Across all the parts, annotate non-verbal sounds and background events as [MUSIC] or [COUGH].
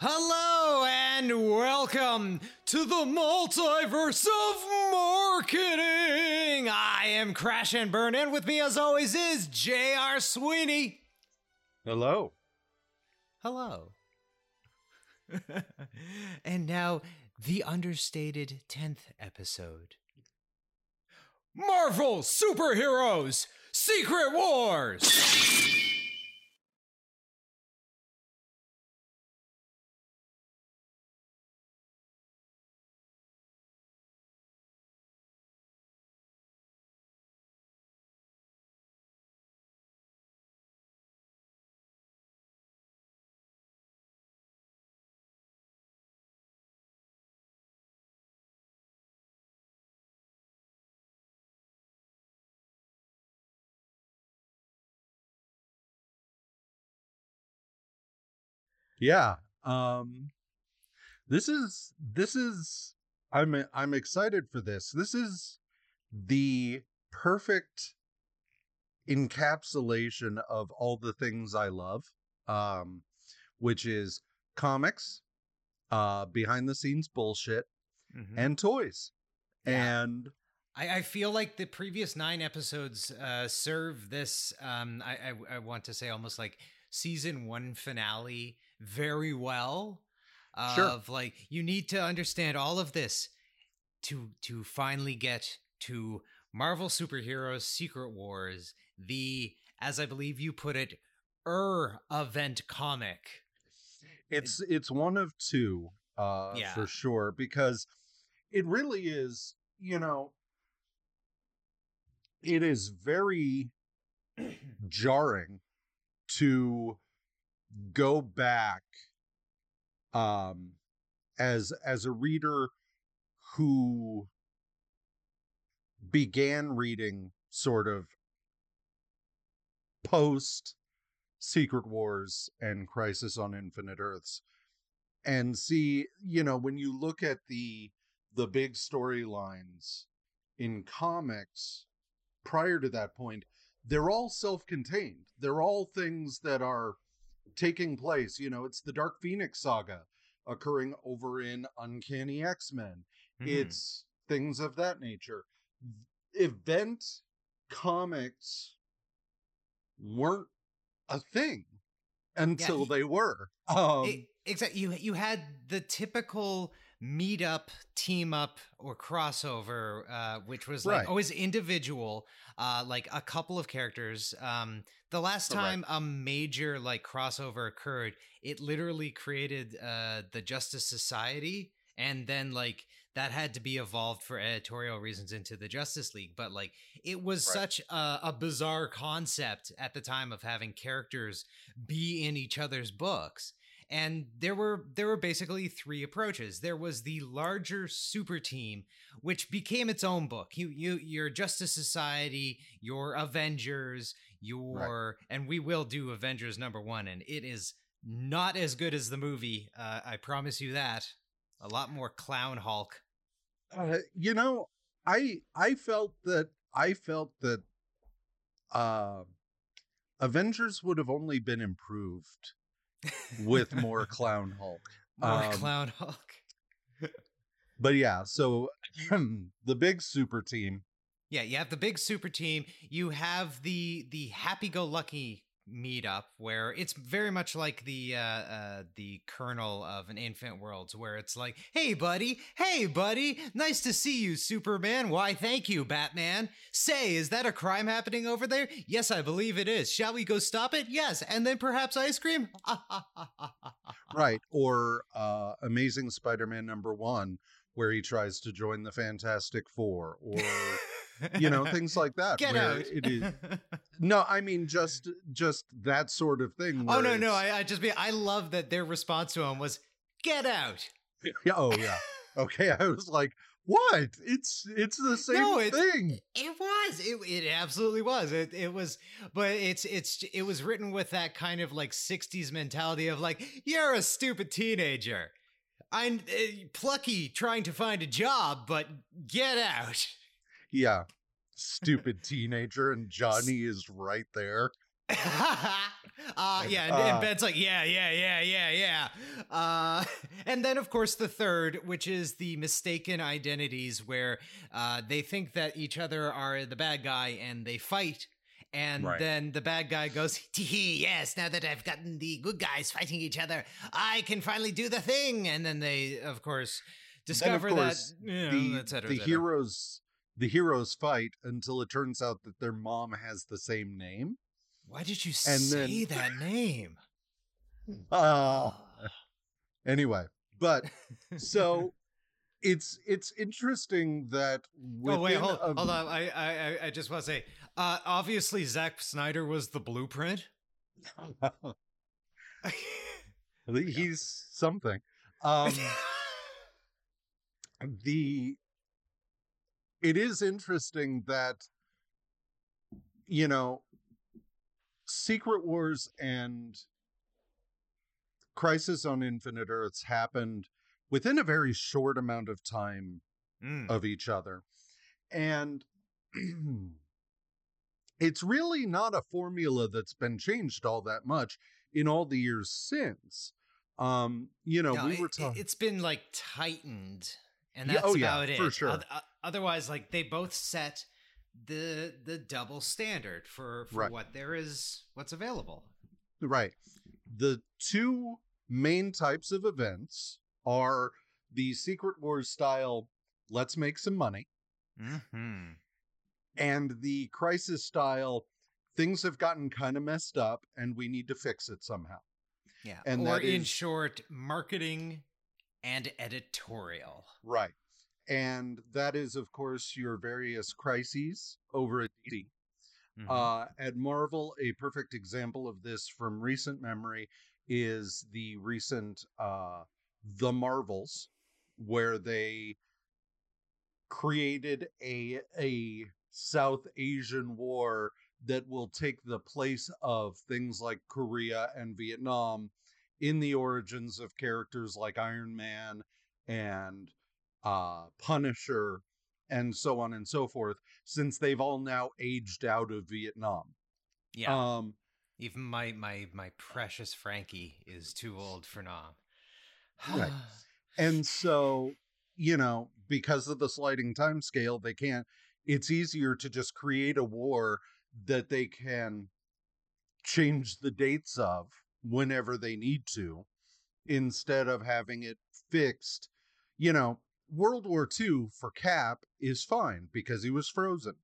Hello and welcome to the multiverse of marketing. I am Crash and Burn, and with me, as always, is J.R. Sweeney. Hello. Hello. [LAUGHS] and now, the understated 10th episode Marvel Superheroes Secret Wars. Yeah. Um this is this is I'm I'm excited for this. This is the perfect encapsulation of all the things I love. Um which is comics, uh behind the scenes bullshit Mhm. and toys. Yeah. And I, I feel like the previous nine episodes uh, serve this. Um, I, I I want to say almost like season one finale very well. Of Sure. like you need to understand all of this to to finally get to Marvel superheroes Secret Wars, the as I believe you put it, er event comic. it's it's one of two uh Yeah. for sure because it really is you know it is very [CLEARS THROAT] jarring to go back um as as a reader who began reading sort of post Secret Wars and Crisis on Infinite Earths and see, you know, when you look at the the big storylines in comics prior to that point, they're all self-contained. They're all things that are taking place, you know, it's the Dark Phoenix saga occurring over in Uncanny X-Men Mhm. it's things of that nature event comics weren't a thing until y- they were um exactly. You you had the typical meet up, team up, or crossover, uh, which was like Right. always individual, uh, like a couple of characters. Um, the last time a major like crossover occurred, it literally created uh, the Justice Society, and then like that had to be evolved for editorial reasons into the Justice League. But like it was Right. such a, a bizarre concept at the time of having characters be in each other's books and there were there were basically three approaches. There was the larger super team which became its own book. You you your justice society your avengers your and we will do avengers number one and it is not as good as the movie uh, i promise you that. A lot more clown hulk. Uh, you know i i felt that i felt that uh avengers would have only been improved with [LAUGHS] more clown hulk more Um, clown hulk [LAUGHS] but yeah so [CLEARS THROAT] the big super team Yeah, you have the big super team. You have the the happy go lucky meetup where it's very much like the uh, uh the kernel of an infant worlds where it's like hey buddy hey buddy nice to see you superman. Why thank you batman. Say is that a crime happening over there? Yes i believe it is. Shall we go stop it? Yes and then perhaps ice cream? [LAUGHS] Right or uh amazing spider-man number one where he tries to join the fantastic four or [LAUGHS] you know things like that get out it is [LAUGHS] no i mean just just that sort of thing oh no no I, I just mean i love that their response to him was get out yeah, oh yeah okay [LAUGHS] i was like what it's it's the same No, it's- thing It was. It it absolutely was. It it was. But it's it's it was written with that kind of like '60s mentality of like you're a stupid teenager. I'm uh, plucky trying to find a job, but get out. Yeah [LAUGHS] stupid teenager and johnny is right there [LAUGHS] uh, yeah, and, Uh. and Ben's like, yeah, yeah, yeah, yeah, yeah. Uh, [LAUGHS] and then, of course, the third, which is the mistaken identities, where uh, they think that each other are the bad guy and they fight. And Right. then the bad guy goes, "Tee hee, yes, now that I've gotten the good guys fighting each other, I can finally do the thing. And then they, of course, Then, of discover course, that, you know, the, et cetera, the heroes the heroes fight until it turns out that their mom has the same name. Why did you and say then- that name? Uh, [LAUGHS] anyway, but so [LAUGHS] it's it's interesting that oh wait, hold, a- hold on. I, I I- I just want to say, uh, obviously Zack Snyder was the blueprint. [LAUGHS] he's something. Um, the it is interesting that you know secret wars and crisis on infinite earths happened within a very short amount of time Mm. of each other and [CLEARS THROAT] it's really not a formula that's been changed all that much in all the years since um you know No, we were talking It's been like tightened, and Yeah, that's oh, yeah, about it. for sure. Otherwise, like they both set the the double standard for for Right. what there is, what's available. Right. The two main types of events are the Secret Wars style, let's make some money, Mm-hmm. and the Crisis style, things have gotten kind of messed up and we need to fix it somehow. Yeah, And or in is- short, marketing and editorial. Right. And that is, of course, your various crises over at DC. Mhm. Uh, at Marvel, a perfect example of this from recent memory is the recent uh, The Marvels, where they created a a South Asian war that will take the place of things like Korea and Vietnam in the origins of characters like Iron Man and uh, Punisher and so on and so forth, since they've all now aged out of Vietnam. yeah, Um, even my my my precious Frankie is too old for Nam. Right. [SIGHS] and so, you know, because of the sliding time scale, they can't. It's easier to just create a war that they can change the dates of whenever they need to, instead of having it fixed. You know, World War II for Cap is fine because he was frozen.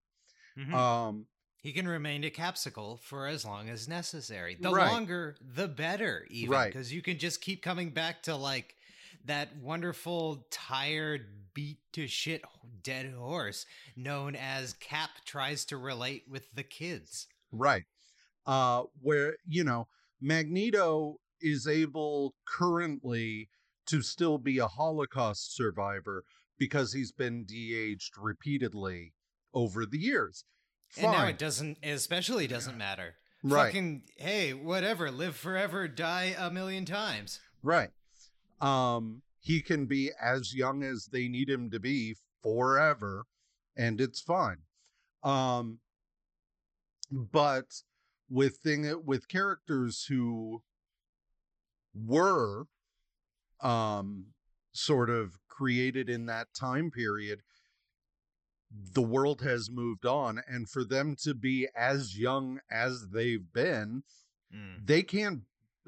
Mhm. Um, He can remain a capsicle for as long as necessary. The Right. longer, the better, even. Right. Because you can just keep coming back to like that wonderful, tired, beat to shit dead horse known as Cap tries to relate with the kids. Right. Uh where, you know, Magneto is able currently to still be a Holocaust survivor because he's been de-aged repeatedly over the years. And now it doesn't, especially doesn't matter. Right. Fucking, hey, whatever, live forever, die a million times. Right. Um he can be as young as they need him to be forever and it's fine. Um but with thing with characters who were um sort of created in that time period the world has moved on and for them to be as young as they've been Mm. they can't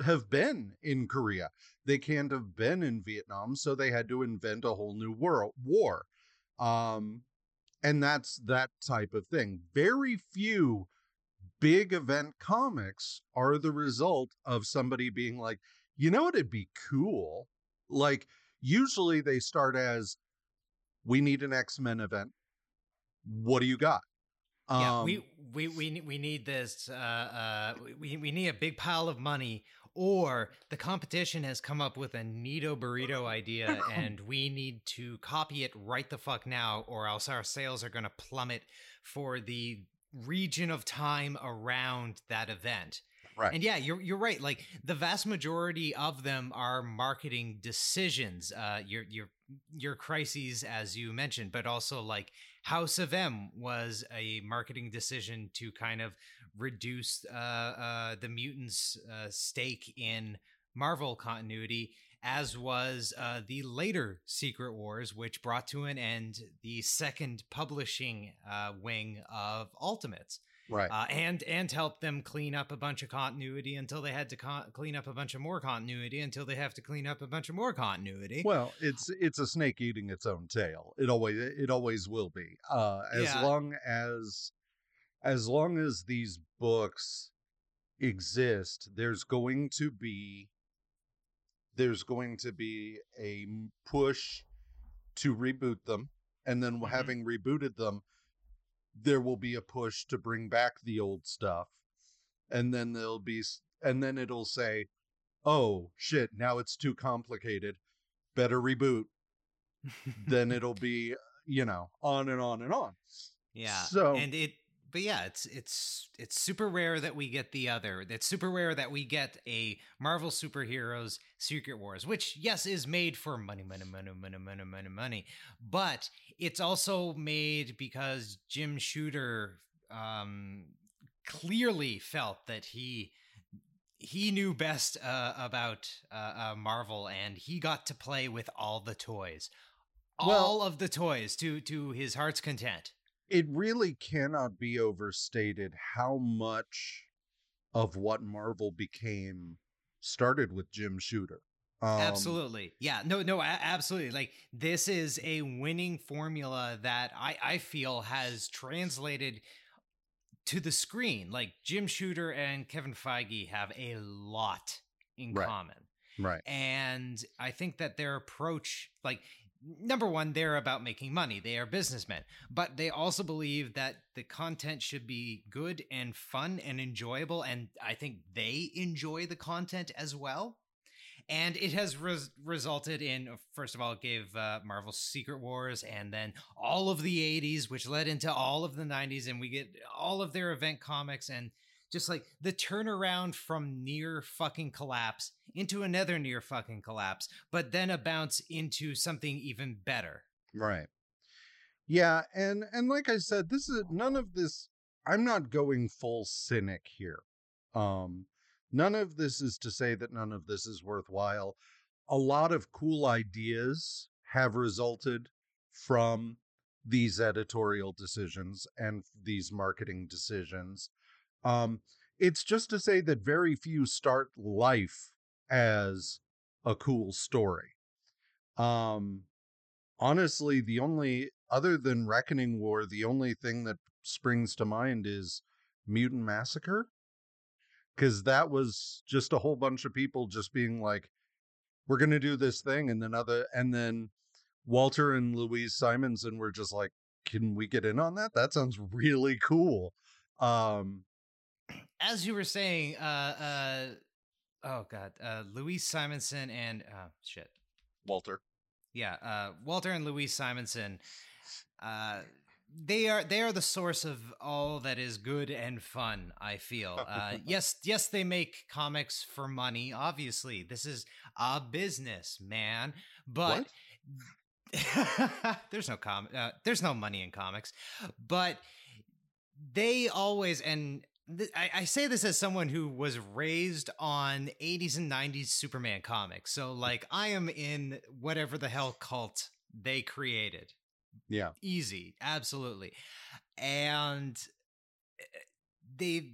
have been in Korea. They can't have been in Vietnam, so they had to invent a whole new world war. Um and that's that type of thing. Very few big event comics are the result of somebody being like, "You know what, it'd be cool?" Like usually they start as we need an X-Men event. What do you got? Yeah, Um, we we we we need this. Uh, uh, we we need a big pile of money, or the competition has come up with a neato burrito [LAUGHS] idea, and we need to copy it right the fuck now, or else our sales are going to plummet for the region of time around that event. Right. And yeah, you're you're right. Like the vast majority of them are marketing decisions. Uh, you're you're your crises as you mentioned but also like house of m was a marketing decision to kind of reduce uh, uh, the mutants uh, stake in marvel continuity as was uh, the later secret wars which brought to an end the second publishing uh, wing of ultimates right uh, and and help them clean up a bunch of continuity until they had to con- clean up a bunch of more continuity until they have to clean up a bunch of more continuity. well it's it's a snake eating its own tail it always it always will be uh as Yeah. long as as long as these books exist there's going to be there's going to be a push to reboot them and then Mhm. having rebooted them there will be a push to bring back the old stuff and then there'll be and then it'll say oh shit now it's too complicated better reboot then [LAUGHS] it'll be you know on and on and on yeah. so- and it but yeah, it's it's it's super rare that we get the other. It's super rare that we get a Marvel superheroes Secret Wars, which yes is made for money, money, money, money, money, money, money, but it's also made because Jim Shooter um, clearly felt that he he knew best uh, about uh, uh, Marvel, and he got to play with all the toys, all Well- of the toys to to his heart's content. It really cannot be overstated how much of what marvel became started with jim shooter. Um, absolutely. Yeah no no absolutely like this is a winning formula that i i feel has translated to the screen like jim shooter and kevin feige have a lot in Right. common. right. And i think that their approach like number one they're about making money. They are businessmen. But they also believe that the content should be good and fun and enjoyable and i think they enjoy the content as well. And it has res- resulted in first of all it gave uh, marvel secret wars and then all of the 80s which led into all of the 90s and we get all of their event comics and just like the turnaround from near fucking collapse into another near fucking collapse, but then a bounce into something even better. right. Yeah and and like i said this is none of this i'm not going full cynic here. Um none of this is to say that none of this is worthwhile. A lot of cool ideas have resulted from these editorial decisions and these marketing decisions um it's just to say that very few start life as a cool story. Um honestly the only other than reckoning war the only thing that springs to mind is mutant massacre because that was just a whole bunch of people just being like we're gonna do this thing and then other and then walter and louise simonson were just like can we get in on that? That sounds really cool. Um As you were saying, uh, uh, oh god, uh, Louise Simonson and uh, shit, walter yeah, uh, Walter and Louise Simonson. Uh, they are they are the source of all that is good and fun. I feel. Uh, [LAUGHS] yes, yes, they make comics for money. Obviously, this is a business, man. But [LAUGHS] there's no com- uh, there's no money in comics, but they always and th- I, I say this as someone who was raised on 80s and 90s Superman comics. So like I am in whatever the hell cult they created. yeah Easy, absolutely. And eh, they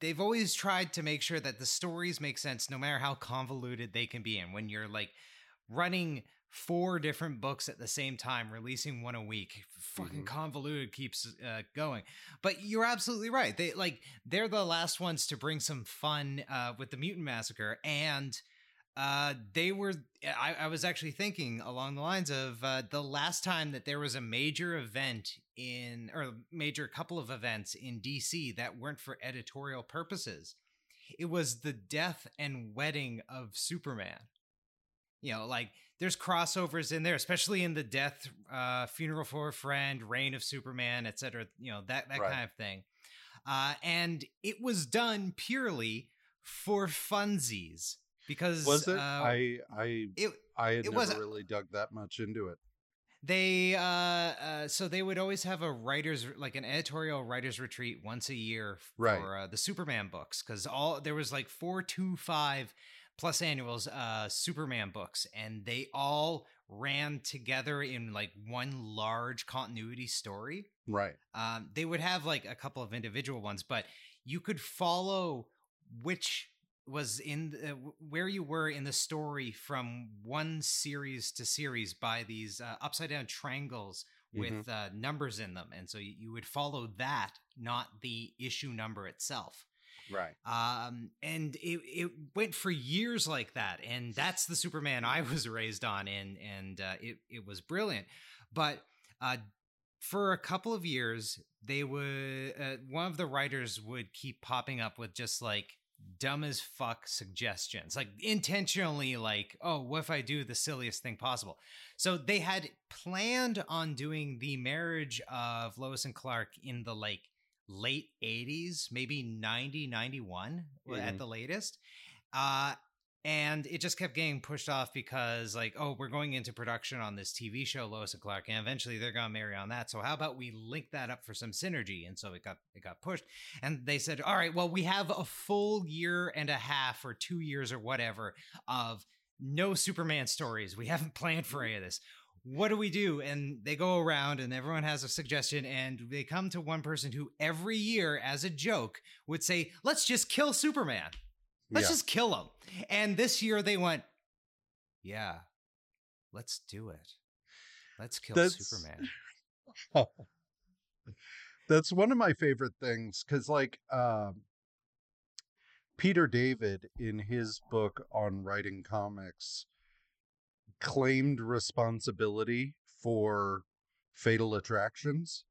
they've always tried to make sure that the stories make sense no matter how convoluted they can be and when you're like running four different books at the same time releasing one a week. Fucking Mhm. convoluted keeps uh, going. But you're absolutely right. They like they're the last ones to bring some fun uh, with the mutant massacre. And uh, they were I, I was actually thinking along the lines of uh, the last time that there was a major event in or major couple of events in dc that weren't for editorial purposes it was the death and wedding of superman. You know like there's crossovers in there especially in the death uh funeral for a friend reign of superman etc you know that that Right. kind of thing uh and it was done purely for funsies because Was it? uh, I I it I had it never was- really dug that much into it. They uh, uh so they would always have a writers like an editorial writers retreat once a year for Right. uh, the Superman books because all there was like four two five plus annuals uh Superman books and they all ran together in like one large continuity story. Right. Um, they would have like a couple of individual ones, but you could follow which was in the, where you were in the story from one series to series by these uh, upside down triangles with uh, numbers in them, and so you, you would follow that, not the issue number itself. Right. Um, and it, it went for years like that. And that's the Superman I was raised on. And, and, uh, it, it was brilliant. But, uh, for a couple of years, they would, uh, one of the writers would keep popping up with just like dumb as fuck suggestions, like intentionally, like, oh, what if I do the silliest thing possible? So they had planned on doing the marriage of Lois and Clark in the like late 80s, maybe 90, 91 at Mhm. the latest. Uh, and it just kept getting pushed off because, like, oh, we're going into production on this TV show, Lois and Clark, and eventually they're gonna marry on that. So how about we link that up for some synergy? And so it got it got pushed. And they said, all right, well, we have a full year and a half or two years or whatever of no Superman stories. We haven't planned for any of this what do we do? And they go around and everyone has a suggestion and they come to one person who every year as a joke would say, let's just kill Superman. Let's Yeah. just kill him. And this year they went, yeah, let's do it. Let's kill That's- Superman. [LAUGHS] That's one of my favorite things because, like, um, Peter David in his book on writing comics claimed responsibility for Fatal Attractions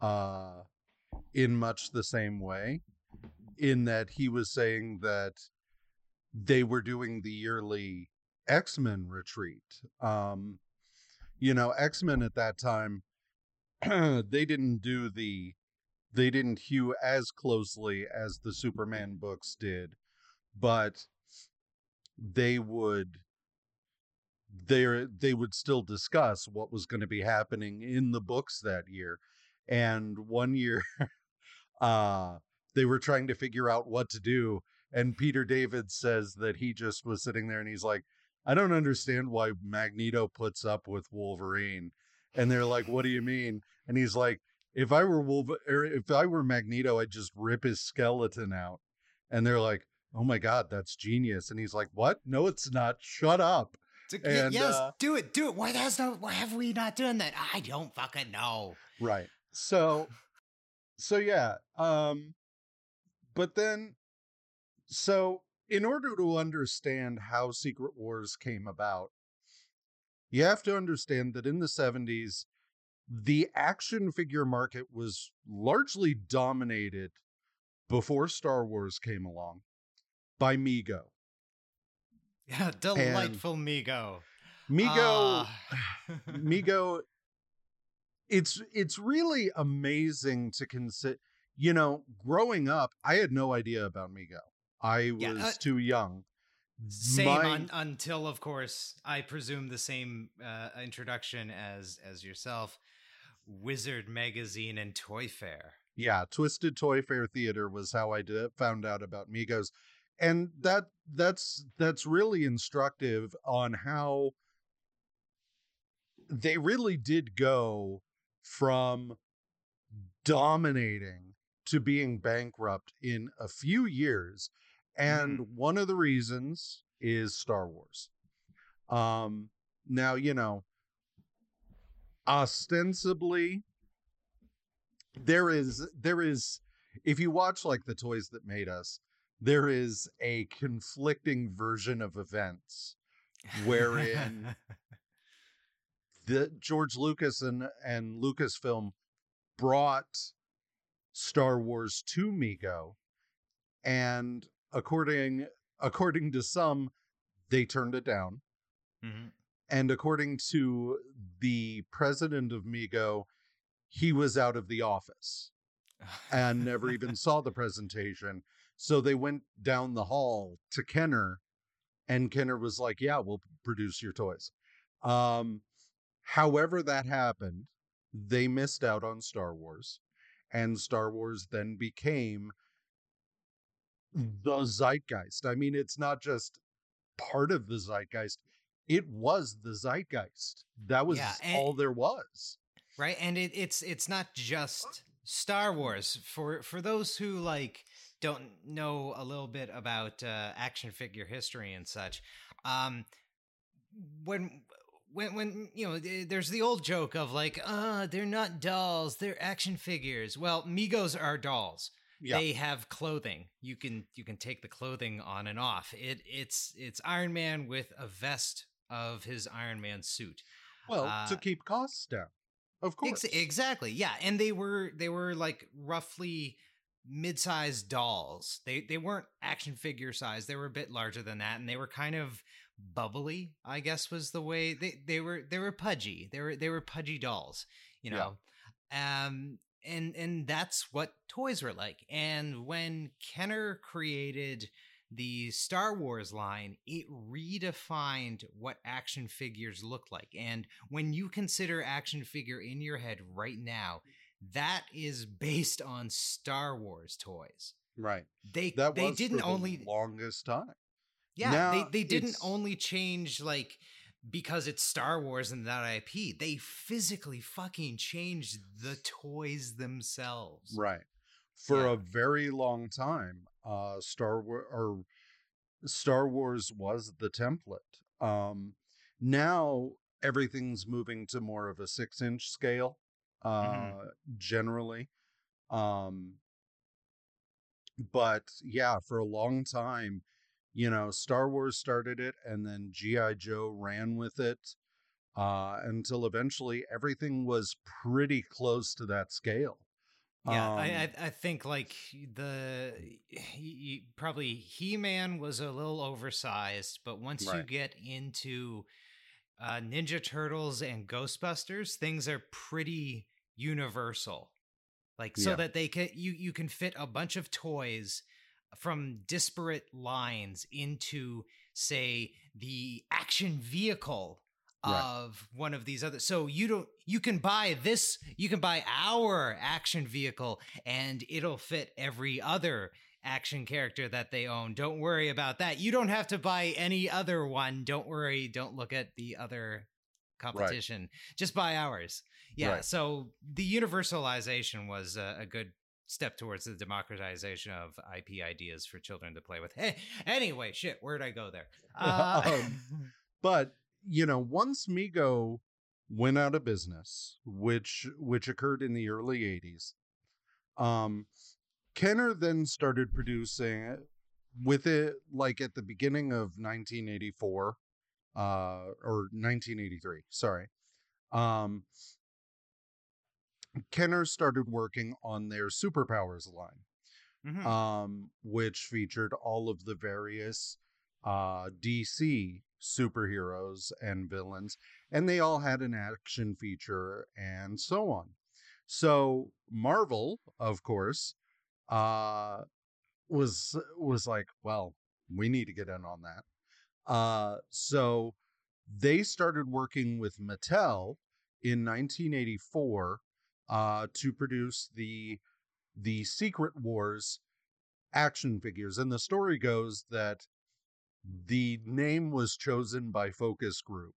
uh, in much the same way, in that he was saying that they were doing the yearly X Men retreat. Um, you know, X Men at that time, [CLEARS THROAT] they didn't do the they didn't hew as closely as the Superman books did, but they would they they would still discuss what was going to be happening in the books that year. And one year [LAUGHS] uh they were trying to figure out what to do and Peter David says that he just was sitting there and he's like I don't understand why Magneto puts up with Wolverine. And they're like, "What do you mean?" And he's like, if I were Wolver- if I were Magneto, I'd just rip his skeleton out. And they're like, "Oh my god, that's genius!" And he's like, "What? No, it's not. Shut up." And, yes, uh, do it, do it. Why that's not why have we not done that? I don't fucking know. Right. So, so yeah. Um, but then, so in order to understand how Secret Wars came about, you have to understand that in the seventies, the action figure market was largely dominated before Star Wars came along by Mego. Yeah, [LAUGHS] delightful Migo. Mego, Ah. [SIGHS] Mego, it's it's really amazing to consider. You know, growing up, I had no idea about Mego. I was Yeah, uh, too young. Same My- un- until, of course, I presume the same uh, introduction as as yourself. Wizard magazine and Toy Fair. yeah, Twisted Toy Fair Theater was how I did, found out about Megos, and that that's that's really instructive on how they really did go from dominating to being bankrupt in a few years and one of the reasons is Star Wars. Um now, you know, ostensibly there is there is if you watch like the toys that made us there is a conflicting version of events Wherein- [LAUGHS] the George Lucas and and Lucasfilm brought Star Wars to Mego and according according to some they turned it down Mhm. and according to the president of Mego he was out of the office and never even [LAUGHS] saw the presentation. So they went down the hall to Kenner and Kenner was like, "Yeah, we'll produce your toys." Um, however, that happened, they missed out on Star Wars, and Star Wars then became the zeitgeist. I mean, it's not just part of the zeitgeist; it was the zeitgeist. That was Yeah, and- all there was. right and it, it's it's not just star wars for for those who like don't know a little bit about uh, action figure history and such um when when when you know there's the old joke of like uh they're not dolls they're action figures well megos are dolls Yeah. they have clothing you can you can take the clothing on and off it it's it's iron man with a vest of his iron man suit Well, uh, to keep costs down, of course. Ex- exactly. Yeah, and they were they were like roughly mid-sized dolls. They they weren't action figure size. They were a bit larger than that and they were kind of bubbly, I guess was the way they they were they were pudgy. They were they were pudgy dolls, you Yeah. know. Um and and that's what toys were like. And when Kenner created the Star Wars line, it redefined what action figures look like. And when you consider action figure in your head right now, that is based on Star Wars toys. right. They That they didn't only longest time. yeah, Now they they didn't only change like because it's Star Wars and that IP. They physically fucking changed the toys themselves. Right. For Yeah. a very long time, uh Star Wars or Star Wars was the template. Um now everything's moving to more of a 6-inch scale uh Mhm. generally. Um but yeah, for a long time, you know, Star Wars started it and then GI Joe ran with it uh until eventually everything was pretty close to that scale. Yeah, Um, I, I think like the he, probably He Man was a little oversized, but once you get into uh, Ninja Turtles and Ghostbusters, things are pretty universal. Like so Yeah. that they can you you can fit a bunch of toys from disparate lines into say the action vehicle Right. of one of these other so you don't you can buy this you can buy our action vehicle and it'll fit every other action character that they own don't worry about that you don't have to buy any other one don't worry don't look at the other competition just buy ours yeah Right. so the universalization was a, a good step towards the democratization of ip ideas for children to play with. Hey anyway shit where'd i go there? Uh, [LAUGHS] Um, But you know, once Mego went out of business, which which occurred in the early '80s, um, Kenner then started producing with it like at the beginning of 1984 uh or 1983 sorry um kenner started working on their superpowers line mhm. um, which featured all of the various uh, DC superheroes and villains, and they all had an action feature and so on. So Marvel, of course, uh, was was like, well, we need to get in on that. Uh, so they started working with Mattel in 1984 uh, to produce the the Secret Wars action figures. And the story goes that the name was chosen by focus group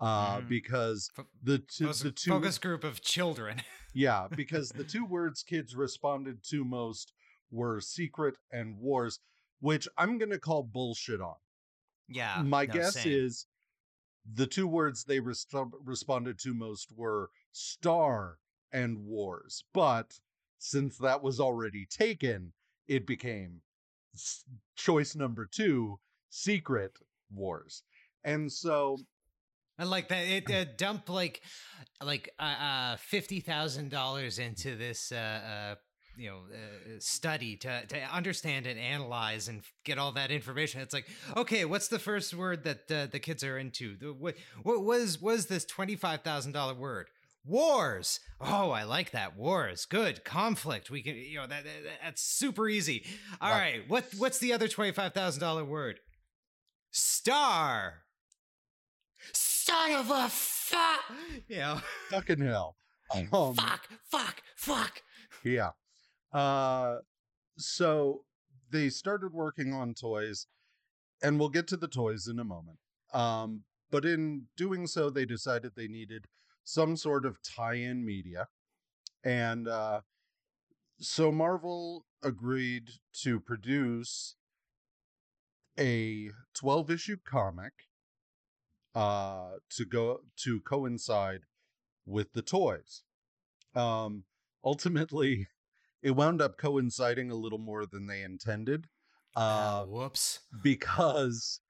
uh, Mhm. because the two, Focus- the two focus group of children [LAUGHS] yeah because the two words kids responded to most were secret and wars which i'm going to call bullshit on yeah my no, guess same. is the two words they resp- responded to most were star and wars but since that was already taken it became s- choice number two secret wars and so I like that it [CLEARS THROAT] uh, dumped like like uh, uh fifty thousand dollars into this uh, uh you know uh, study to to understand and analyze and get all that information. It's like okay, what's the first word that uh, the kids are into? The, what what was was this twenty five thousand dollar word? Wars. Oh, I like that. Wars. Good. Conflict. We can you know that, that that's super easy. All Right. right. What what's the other twenty five thousand dollar word? Star. Son of a fuck. You know. Fucking hell. [LAUGHS] Um, fuck, fuck, fuck. Yeah. Uh, so they started working on toys, and we'll get to the toys in a moment. Um, but in doing so, they decided they needed some sort of tie-in media, and uh, so Marvel agreed to produce a 12 issue comic uh to go to coincide with the toys um ultimately it wound up coinciding a little more than they intended uh oh, whoops. because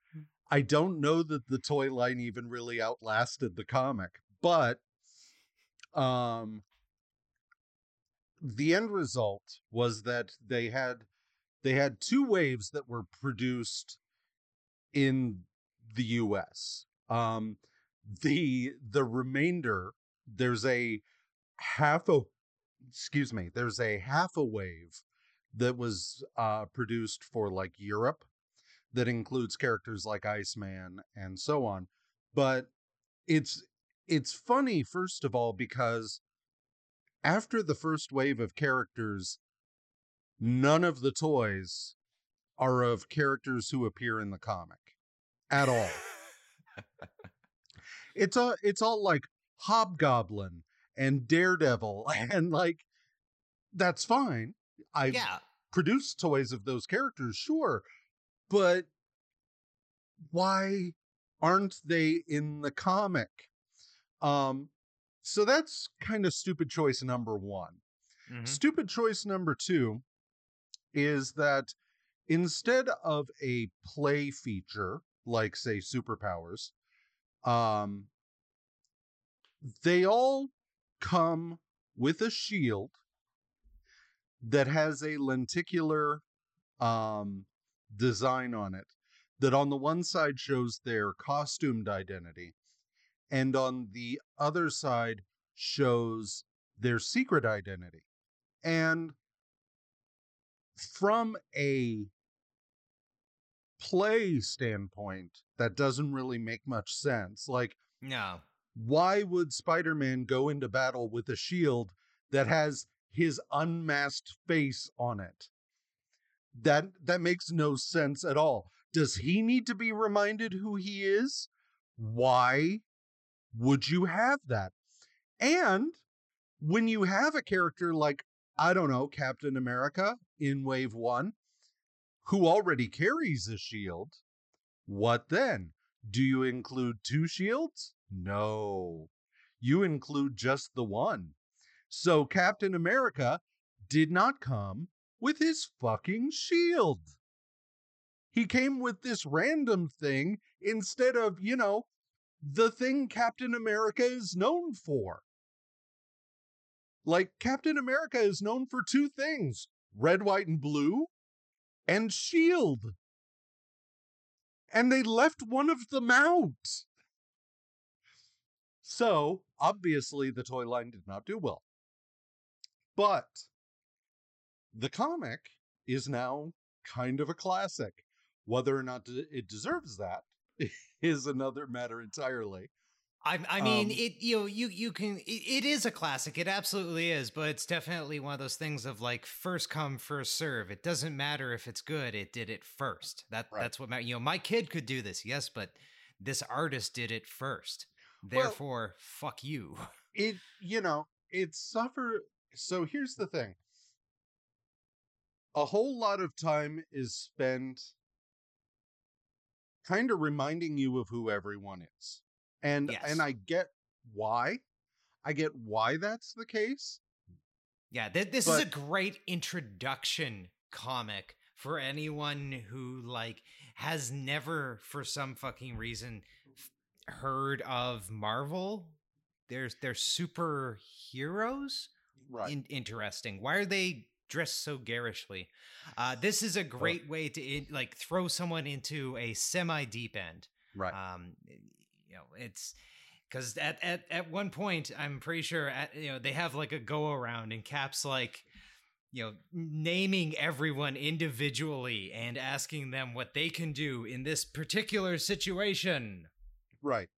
I don't know that the toy line even really outlasted the comic, but um the end result was that they had they had two waves that were produced in the US. Um the the remainder there's a half a excuse me, there's a half a wave that was uh produced for like Europe that includes characters like Iceman and so on. But it's it's funny first of all because after the first wave of characters none of the toys are of characters who appear in the comic at all. [LAUGHS] it's a it's all like Hobgoblin and Daredevil and [LAUGHS] like that's fine. I Yeah. produced toys of those characters, sure, but why aren't they in the comic? Um, so that's kind of stupid choice number one. Mhm. Stupid choice number two is that instead of a play feature, like say superpowers, um, they all come with a shield that has a lenticular um, design on it that on the one side shows their costumed identity and on the other side shows their secret identity and from a play standpoint that doesn't really make much sense like No. why would Spider-Man go into battle with a shield that has his unmasked face on it? That that makes no sense at all. Does he need to be reminded who he is? Why would you have that? And when you have a character like I don't know, Captain America in Wave 1 who already carries a shield, what then? Do you include two shields? No. You include just the one. So Captain America did not come with his fucking shield. He came with this random thing instead of, you know, the thing Captain America is known for. Like, Captain America is known for two things red, white, and blue, and shield and they left one of them out. So, obviously, the toy line did not do well. But the comic is now kind of a classic. Whether or not it deserves that [LAUGHS] is another matter entirely. I, I mean, Um, it you know you you can it, it is a classic. It absolutely is, but it's definitely one of those things of like first come first serve. It doesn't matter if it's good. It did it first. That Right. that's what matters. You know, my kid could do this, yes, but this artist did it first. Well- Therefore, fuck you. It, you know, it suffer. So here's the thing a whole lot of time is spent kind of reminding you of who everyone is. And Yes. and I get why. I get why that's the case. Yeah, th- this is a great introduction comic for anyone who like has never for some fucking reason heard of Marvel. There's they're superheroes. Right. In- interesting. Why are they dressed so garishly? Uh, this is a great way to in- like throw someone into a semi deep end. right. Um, you know, it's because at, at at one point, I'm pretty sure at, you know they have like a go around, and Cap's like, you know, naming everyone individually and asking them what they can do in this particular situation. Right.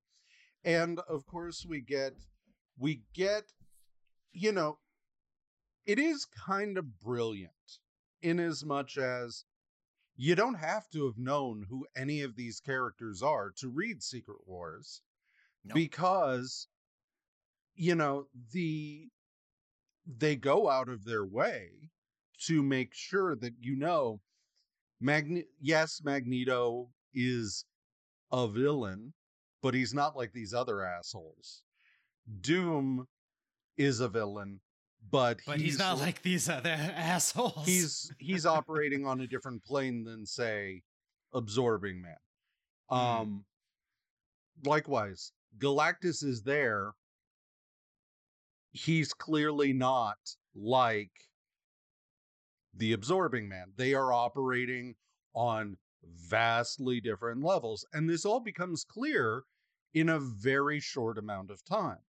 And of course we get we get you know it is kind of brilliant in as much as you don't have to have known who any of these characters are to read Secret Wars Nope. because you know the they go out of their way to make sure that you know Magne- yes Magneto is a villain but he's not like these other assholes Doom is a villain but But he's, not like these other [LAUGHS] assholes. he's he's operating on a different plane than say absorbing man Mhm. um likewise galactus is there he's clearly not like the absorbing man they are operating on vastly different levels and this all becomes clear in a very short amount of time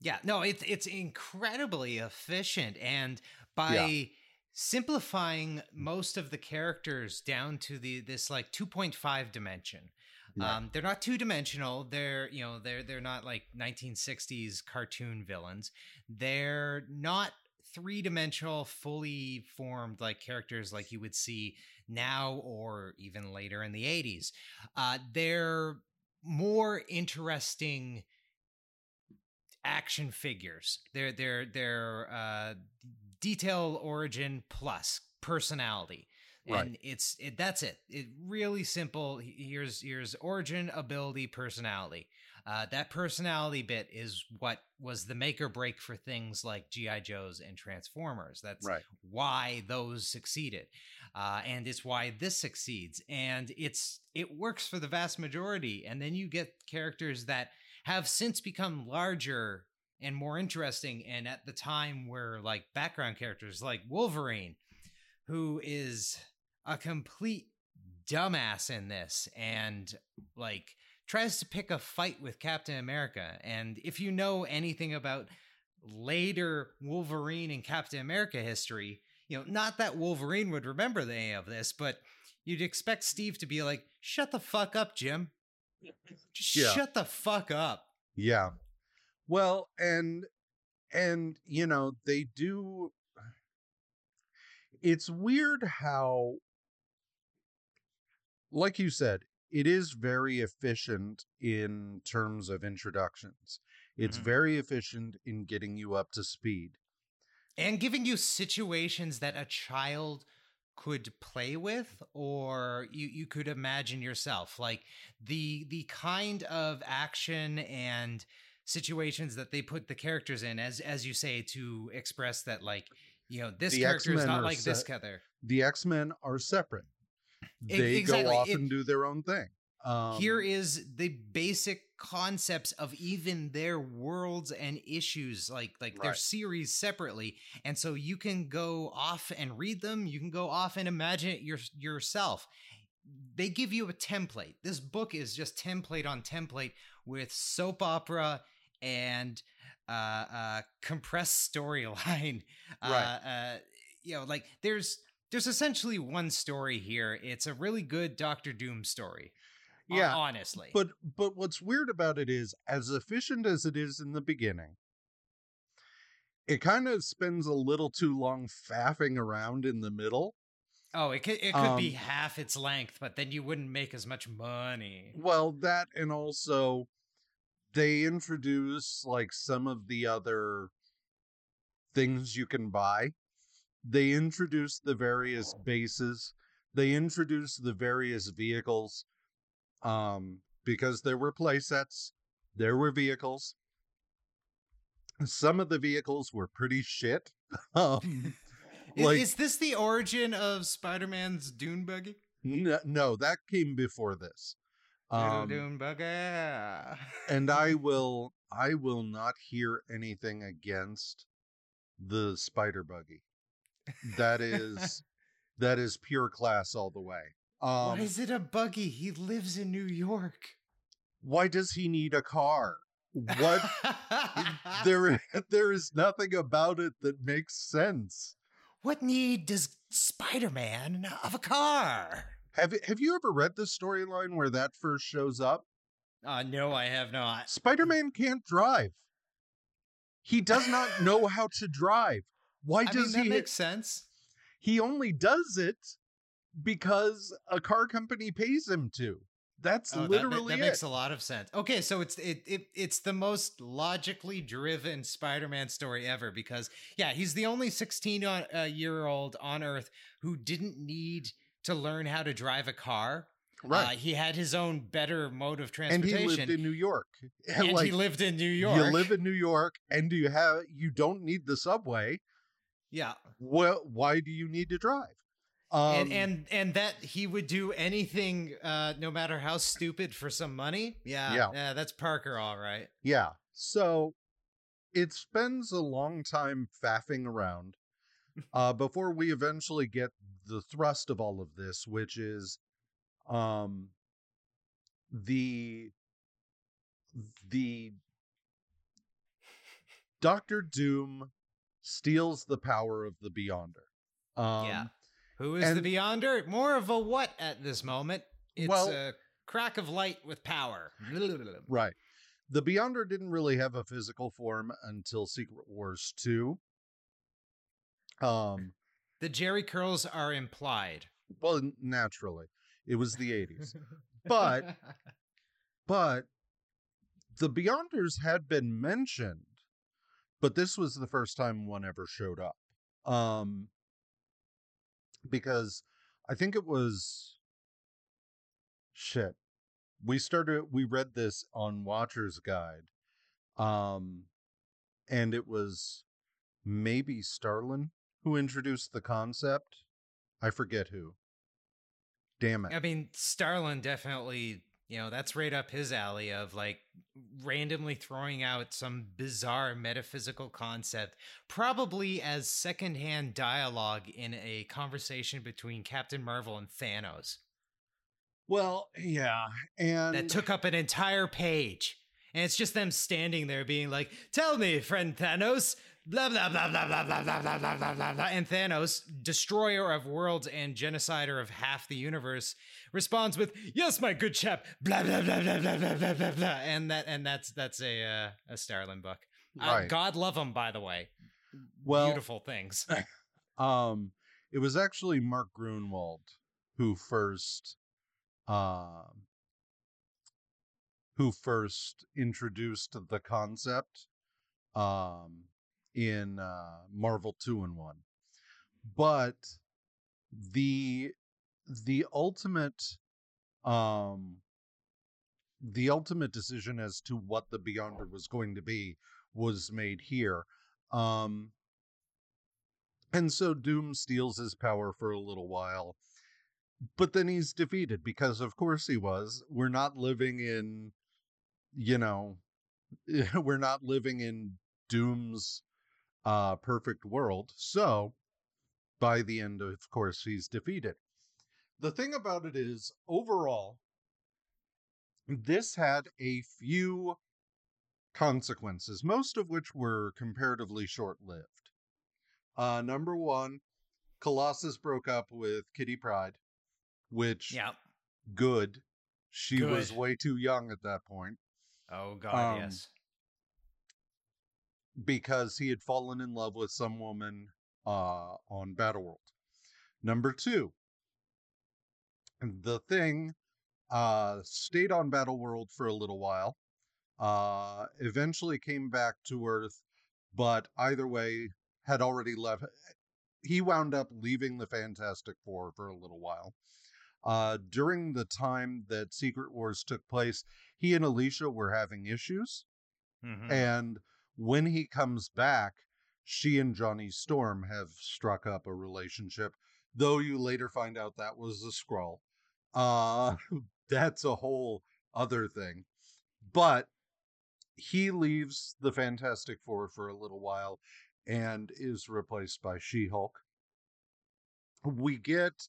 Yeah, no, it's it's incredibly efficient, and by simplifying most of the characters down to the this like 2.5 dimension. Right. Um, they're not two dimensional. They're you know they're they're not like 1960s cartoon villains. They're not three dimensional, fully formed like characters like you would see now or even later in the 80s. Uh, they're more interesting action figures. They're they're they're uh, detail origin plus personality. Right. And it's it, that's it. It really simple. Here's here's origin, ability, personality. Uh, that personality bit is what was the make or break for things like GI Joes and Transformers. That's right why those succeeded uh, and it's why this succeeds and it's it works for the vast majority and then you get characters that have since become larger and more interesting and at the time were like background characters like wolverine who is a complete dumbass in this and like tries to pick a fight with captain america and if you know anything about later wolverine and captain america history you know, not that Wolverine would remember any of this, but you'd expect Steve to be like, "Shut the fuck up, Jim. Just Yeah. shut the fuck up." Yeah. Well, and and you know, they do it's weird how like you said, it is very efficient in terms of introductions. It's Mhm. very efficient in getting you up to speed. And giving you situations that a child could play with or you you could imagine yourself like the the kind of action and situations that they put the characters in as as you say to express that like you know this The character is X-Men not are like this set- character The X-Men are separate. They exactly. go off It- and do their own thing. Um, Here is the basic concepts of even their worlds and issues, like like their series separately, and so you can go off and read them. You can go off and imagine it your, yourself. They give you a template. This book is just template on template with soap opera and uh, uh, compressed storyline. [LAUGHS] Right. Uh, uh, you know, like there's there's essentially one story here. It's a really good Doctor Doom story. Yeah, honestly. But but what's weird about it is, as efficient as it is in the beginning, it kind of spends a little too long faffing around in the middle. oh, it could it could be um, half its length, but then you wouldn't make as much money. Well, that and also they introduce like some of the other things you can buy. They introduce the various bases. They introduce the various vehicles. Um, because there were play sets, there were vehicles. Some of the vehicles were pretty shit. [LAUGHS] Um, [LAUGHS] like is this the origin of Spider-Man's Dune buggy? n- no, that came before this. Um, Dune buggy. and [LAUGHS] I will I will not hear anything against the spider buggy. That is that is pure class all the way. Why Um is it a buggy? He lives in New York. why does he need a car? What [LAUGHS] there [LAUGHS] there is nothing about it that makes sense. what need does Spider-Man of a car? Have have you ever read the storyline where that first shows up? Uh no, I have not. Spider-Man can't drive. He does not know how to drive. Why I does mean, that he makes sense. he only does it because a car company pays him to. That's Oh, that, literally that, it. makes a lot of sense. Okay, so it's it, it it's the most logically driven Spider-Man story ever because yeah, he's the only 16 on, uh, year old on Earth who didn't need to learn how to drive a car. Uh, right. he had his own better mode of transportation. and he lived in New York. [LAUGHS] and like he lived in New York. you live in New York and do you have you don't need the subway. yeah. Well, why do you need to drive? Um, and and and that he would do anything uh no matter how stupid for some money. Yeah. Yeah. Yeah, that's Parker all right. Yeah. So it spends a long time faffing around [LAUGHS] uh, before we eventually get the thrust of all of this, which is um, the the Doctor Doom steals the power of the Beyonder. Um, Yeah. Who is and- the Beyonder? More of a what at this moment? It's Well- a crack of light with power. [LAUGHS] Right. The Beyonder didn't really have a physical form until Secret Wars 2. Um, The Jerry curls are implied. well, naturally, it was the 80s. [LAUGHS] But- but the Beyonders had been mentioned, but this was the first time one ever showed up. Um, because I think it was shit. We started we read this on Watcher's Guide. Um and it was maybe Starlin who introduced the concept. I forget who. Damn it. I mean, Starlin definitely, you know, that's right up his alley of like randomly throwing out some bizarre metaphysical concept, probably as secondhand dialogue in a conversation between Captain Marvel and Thanos Well, yeah. And that took up an entire page. And it's just them standing there being like, Tell me, friend Thanos. Blah blah blah blah blah blah blah blah blah blah blah blah. And Thanos, destroyer of worlds and genocider of half the universe, responds with, "Yes, my good chap." Blah blah blah blah blah blah blah blah blah. And that and that's that's a uh, a Starlin book. Uh, Right. God love him, by the way. well, Beautiful things. Um, it was actually Mark Gruenwald who first, um, who first introduced the concept, um, in uh, Marvel Two-in-One, but the the ultimate, um, the ultimate decision as to what the Beyonder was going to be was made here. Um, and so Doom steals his power for a little while. But then he's defeated because, of course, he was. We're not living in, you know, [LAUGHS] we're not living in Doom's uh, perfect world. So by the end, of course, he's defeated. The thing about it is, overall, this had a few consequences, most of which were comparatively short lived. Uh, number one, Colossus broke up with Kitty Pryde, which yeah. good. She was way too young at that point Oh God, Um, yes. Because he had fallen in love with some woman uh, on Battleworld. Number two, the thing uh, stayed on Battleworld for a little while, uh, eventually came back to Earth, but either way had already left. He wound up leaving the Fantastic Four for a little while. Uh, during the time that Secret Wars took place, he and Alicia were having issues. Mhm. And when he comes back, she and Johnny Storm have struck up a relationship, though you later find out that was a Skrull. Uh, [LAUGHS] that's a whole other thing. But he leaves the Fantastic Four for a little while and is replaced by She Hulk. We get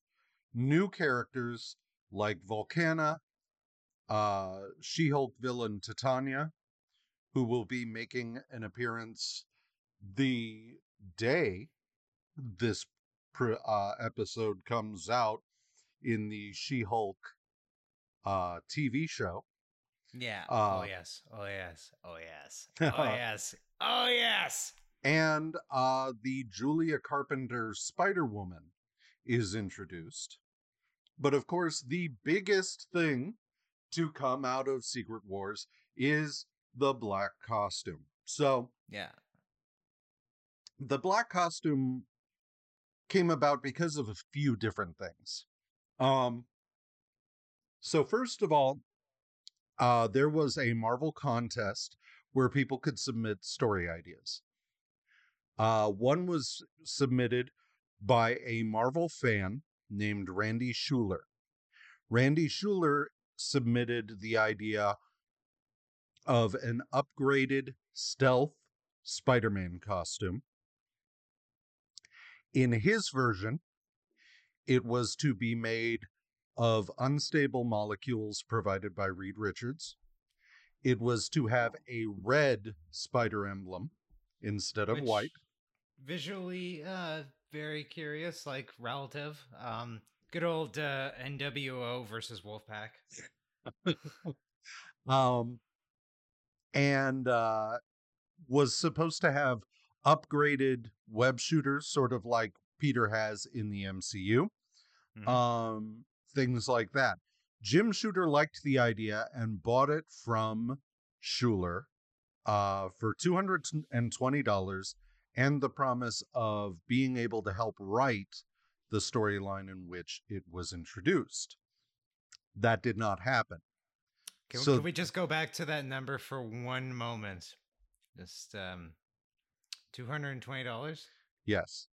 new characters like Volcana, uh, She Hulk villain Titania, who will be making an appearance the day this pr- uh, episode comes out in the She-Hulk uh, TV show. Yeah. Uh, oh yes. Oh yes. Oh yes. [LAUGHS] Oh yes. Oh yes. and uh, the Julia Carpenter Spider Woman is introduced. But of course, the biggest thing to come out of Secret Wars is the black costume. So Yeah. the black costume came about because of a few different things. Um, so first of all, uh, there was a Marvel contest where people could submit story ideas. Uh, one was submitted by a Marvel fan named Randy Schueller. Randy Schueller submitted the idea of an upgraded stealth Spider Man costume. In his version, it was to be made of unstable molecules provided by Reed Richards. It was to have a red spider emblem instead of Which- white. Visually, uh, very curious, like relative. Um, good old uh, NWO versus Wolfpack. [LAUGHS] um, and uh, was supposed to have upgraded web shooters, sort of like Peter has in the MCU. Mhm. Um, things like that. Jim Shooter liked the idea and bought it from Schueller uh, for two hundred and twenty dollars, and the promise of being able to help write the storyline in which it was introduced. That did not happen. Can, So- can we just go back to that number for one moment? Just um, two hundred and twenty dollars. Yes.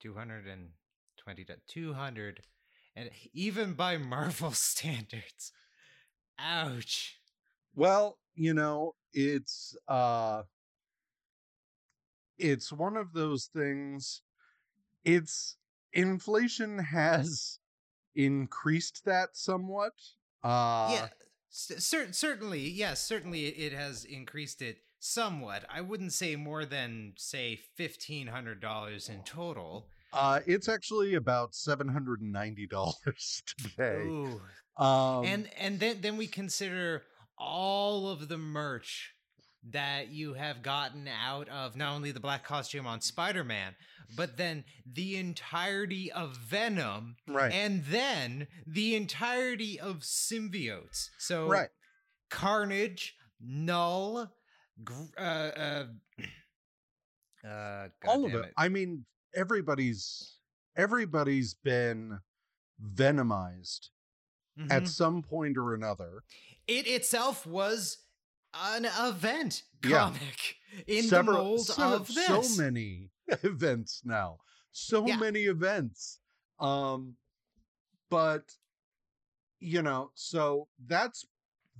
Two hundred and twenty. Two hundred, and even by [LAUGHS] Marvel standards, ouch. Well, you know, it's uh it's one of those things it's inflation has increased that somewhat. Uh yeah, c- certainly, yes, certainly it, has increased it somewhat. I wouldn't say more than say fifteen hundred dollars in total. uh it's actually about $790 [LAUGHS] today. Ooh, Um and and then then we consider all of the merch that you have gotten out of not only the black costume on Spider-Man, but then the entirety of Venom right. and then the entirety of symbiotes. So right. Carnage, Knull, gr- uh, uh, [CLEARS THROAT] uh, all of goddamn it. I mean, everybody's everybody's been venomized at Mhm. some point or another. It itself was an event Yeah. comic in Several- the mold so, of this. so many [LAUGHS] events now. So Yeah. many events. Um but you know, so that's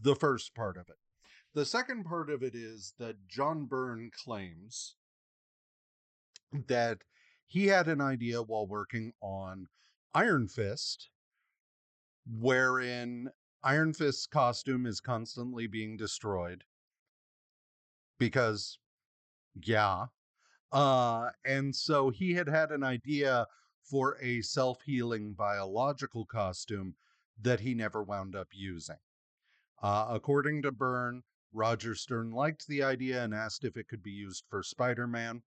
the first part of it. The second part of it is that John Byrne claims that he had an idea while working on Iron Fist, wherein Iron Fist's costume is constantly being destroyed because, yeah. Uh, and so he had had an idea for a self healing biological costume that he never wound up using. Uh, according to Byrne, Roger Stern liked the idea and asked if it could be used for Spider Man.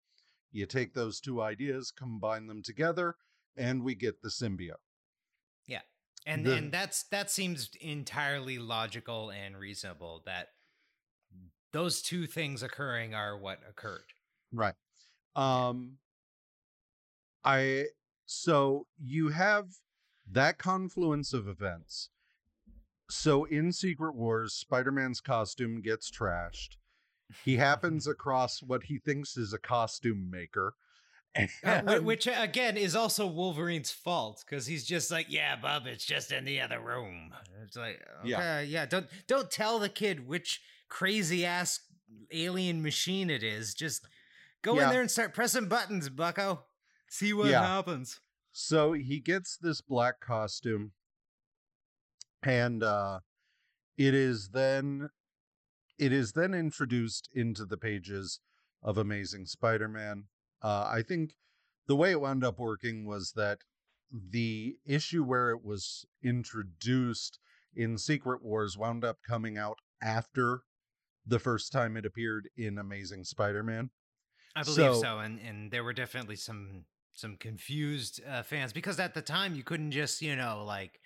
You take those two ideas, combine them together, and we get the symbiote. And the- and that's that seems entirely logical and reasonable that those two things occurring are what occurred. Right. Um I so you have that confluence of events. So in Secret Wars, Spider-Man's costume gets trashed. He [LAUGHS] happens across what he thinks is a costume maker. Uh, [LAUGHS] which again is also Wolverine's fault because he's just like, yeah, Bub, it's just in the other room. It's like, okay, Yeah. yeah, don't don't tell the kid which crazy ass alien machine it is. Just go Yeah. in there and start pressing buttons, Bucko. See what Yeah. happens. So he gets this black costume, and uh, it is then it is then introduced into the pages of Amazing Spider-Man. Uh, I think the way it wound up working was that the issue where it was introduced in Secret Wars wound up coming out after the first time it appeared in Amazing Spider-Man. I believe so, so. and and there were definitely some some confused uh, fans because at the time you couldn't just you know like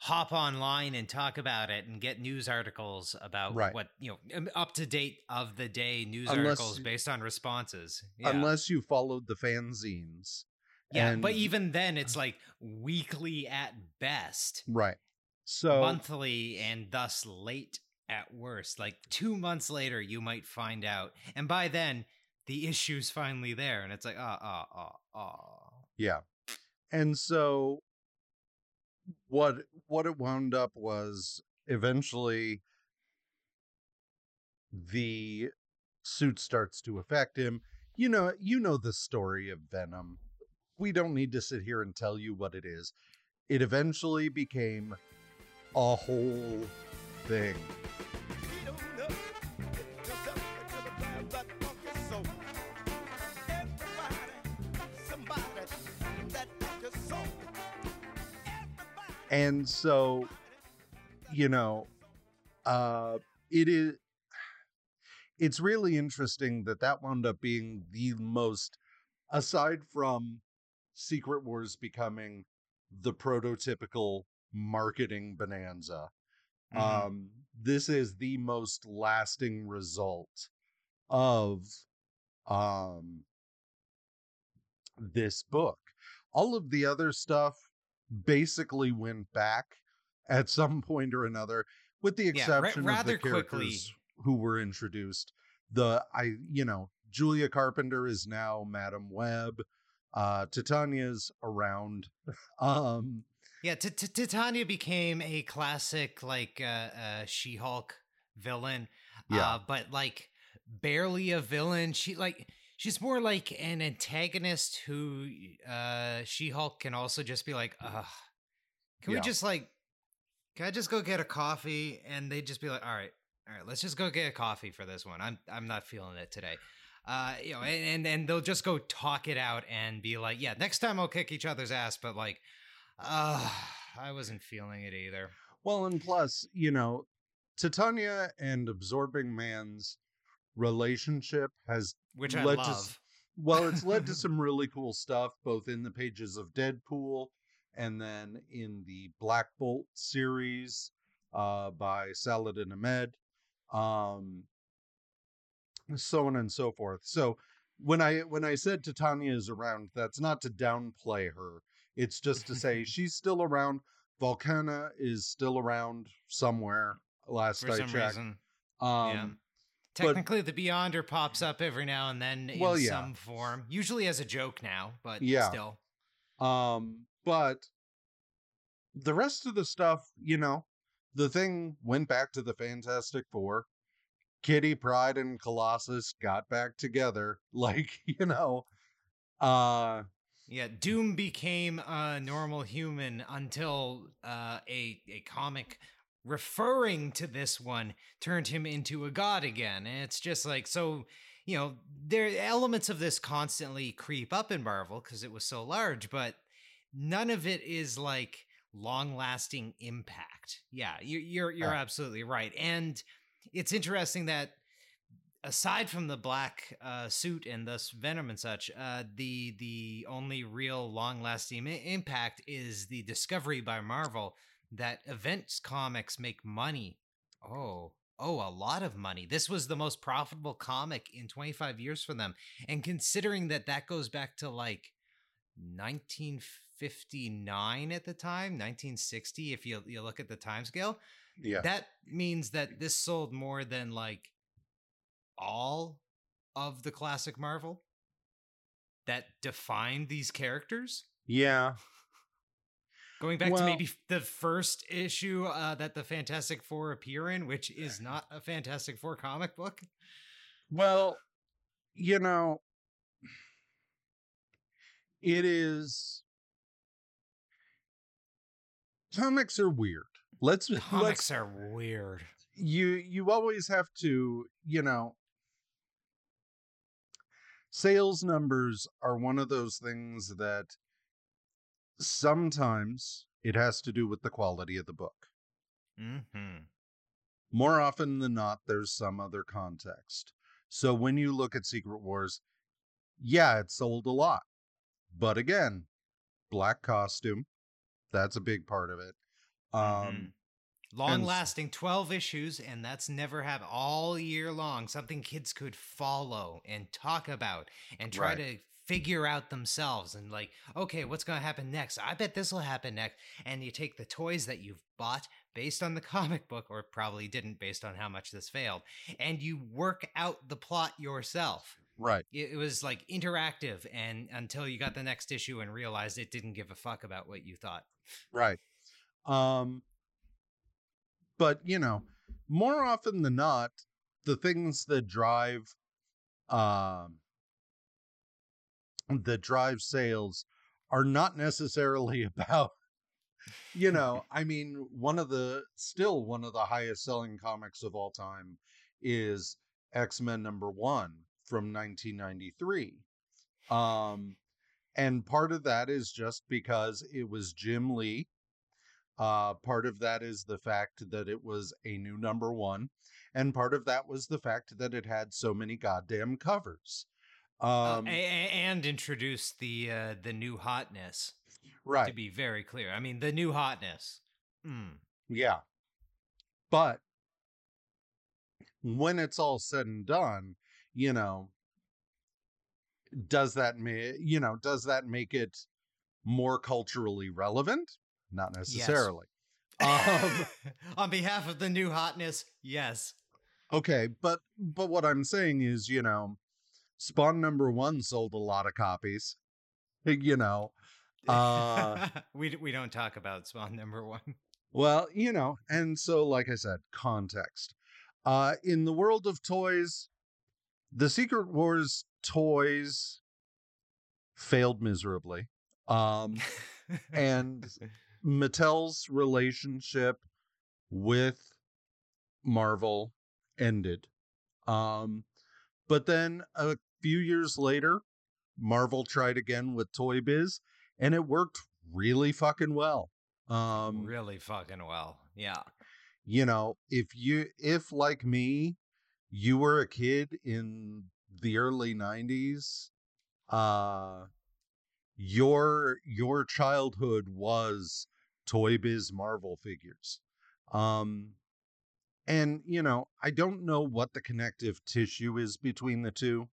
hop online and talk about it and get news articles about right. what you know up to date of the day news unless, articles based on responses. Yeah. unless you followed the fanzines yeah and, but even then it's like weekly at best right. So monthly and thus late at worst. Like two months later you might find out and by then the issue's finally there and it's like ah ah ah ah yeah. And so what what it wound up was eventually the suit starts to affect him. You know, you know the story of Venom. We don't need to sit here and tell you what it is. It eventually became a whole thing. And so you know uh it is it's really interesting that that wound up being the most aside from secret wars becoming the prototypical marketing bonanza mm-hmm. um this is the most lasting result of um this book all of the other stuff basically went back at some point or another, with the exception yeah, ra- of the characters quickly. who were introduced. The I you know Julia Carpenter is now Madame Web. Uh, Titania's around. [LAUGHS] um, yeah, T- T- Titania became a classic like uh, uh, She-Hulk villain. Yeah, uh, but like barely a villain. She like she's more like an antagonist who uh She-Hulk can also just be like, "Ugh. Can yeah. we just like can I just go get a coffee?" And they just be like, "All right. All right, let's just go get a coffee for this one. I'm I'm not feeling it today." Uh, you know, and, and and they'll just go talk it out and be like, "Yeah, next time I'll kick each other's ass," but like, uh, I wasn't feeling it either. Well, and plus, you know, Titania and Absorbing Man's relationship has which I love. To, well, it's led to [LAUGHS] some really cool stuff, both in the pages of Deadpool and then in the Black Bolt series uh, by Saladin Ahmed, um, so on and so forth. So when I when I said Titania is around, that's not to downplay her. It's just to say [LAUGHS] she's still around. Volcana is still around somewhere. Last For I checked. Reason. Um, yeah. Technically, but, the Beyonder pops up every now and then in well, yeah. some form, usually as a joke now, but yeah. still. Um, but the rest of the stuff, you know, the thing went back to the Fantastic Four. Kitty Pryde and Colossus got back together. [LAUGHS] Like, you know, uh yeah, Doom became a normal human until uh, a a comic referring to this one turned him into a god again. And it's just like, so, you know, there are elements of this constantly creep up in Marvel because it was so large, but none of it is like long lasting impact. Yeah, you're, you're, you're uh, absolutely right. And it's interesting that aside from the black uh, suit and thus Venom and such, uh, the the only real long lasting impact is the discovery by Marvel that events comics make money. Oh, oh, a lot of money. This was the most profitable comic in 25 years for them. And considering that that goes back to like 1959 at the time, 1960 if you you look at the time scale, yeah. That means that this sold more than like all of the classic Marvel that defined these characters. Yeah. Going back well, to maybe the first issue uh, that the Fantastic Four appear in, which is not a Fantastic Four comic book. Well, you know, it is. Comics are weird. Let's comics let's, are weird. You you always have to, you know, sales numbers are one of those things that sometimes it has to do with the quality of the book. Mm-hmm. More often than not, there's some other context. So when you look at Secret Wars, yeah, it sold a lot. But again, black costume, that's a big part of it. Um, Mhm. long lasting 12 issues and that's never have all year long something kids could follow and talk about and try Right. to figure out themselves and like okay what's going to happen next i bet this will happen next and you take the toys that you've bought based on the [LAUGHS] comic book or probably didn't based on how much this failed and you work out the plot yourself right. it it was like interactive and until you got the next issue and realized it didn't give a fuck about what you thought Right. Um but you know, more often than not, the things that drive um that drive sales are not necessarily [LAUGHS] about you know, I mean, one of the still one of the highest selling comics of all time is X-Men number 1 from 1993. Um and part of that is just because it was Jim Lee uh, part of that is the fact that it was a new number one, and part of that was the fact that it had so many goddamn covers. Uh, Um, a- and introduce the uh, the new hotness Right. to be very clear. I mean, the new hotness. Mm. Yeah. But when it's all said and done, you know, does that make you know does that make it more culturally relevant? Not necessarily. [LAUGHS] Um, On behalf of the new hotness, yes. Okay, but but what I'm saying is, you know, Spawn number 1 sold a lot of copies. [LAUGHS] You know. Uh [LAUGHS] we we don't talk about Spawn number one. well, you know, and so like I said, context. Uh in the world of toys, the Secret Wars toys failed miserably. Um and [LAUGHS] Mattel's relationship with Marvel ended. Um, but then a few years later, Marvel tried again with Toy Biz, and it worked really fucking well. Um, really fucking well. Yeah. you know, if you, if like me, you were a kid in the early 90s, uh, your your childhood was Toy Biz Marvel figures. Um and you know, I don't know what the connective tissue is between the two.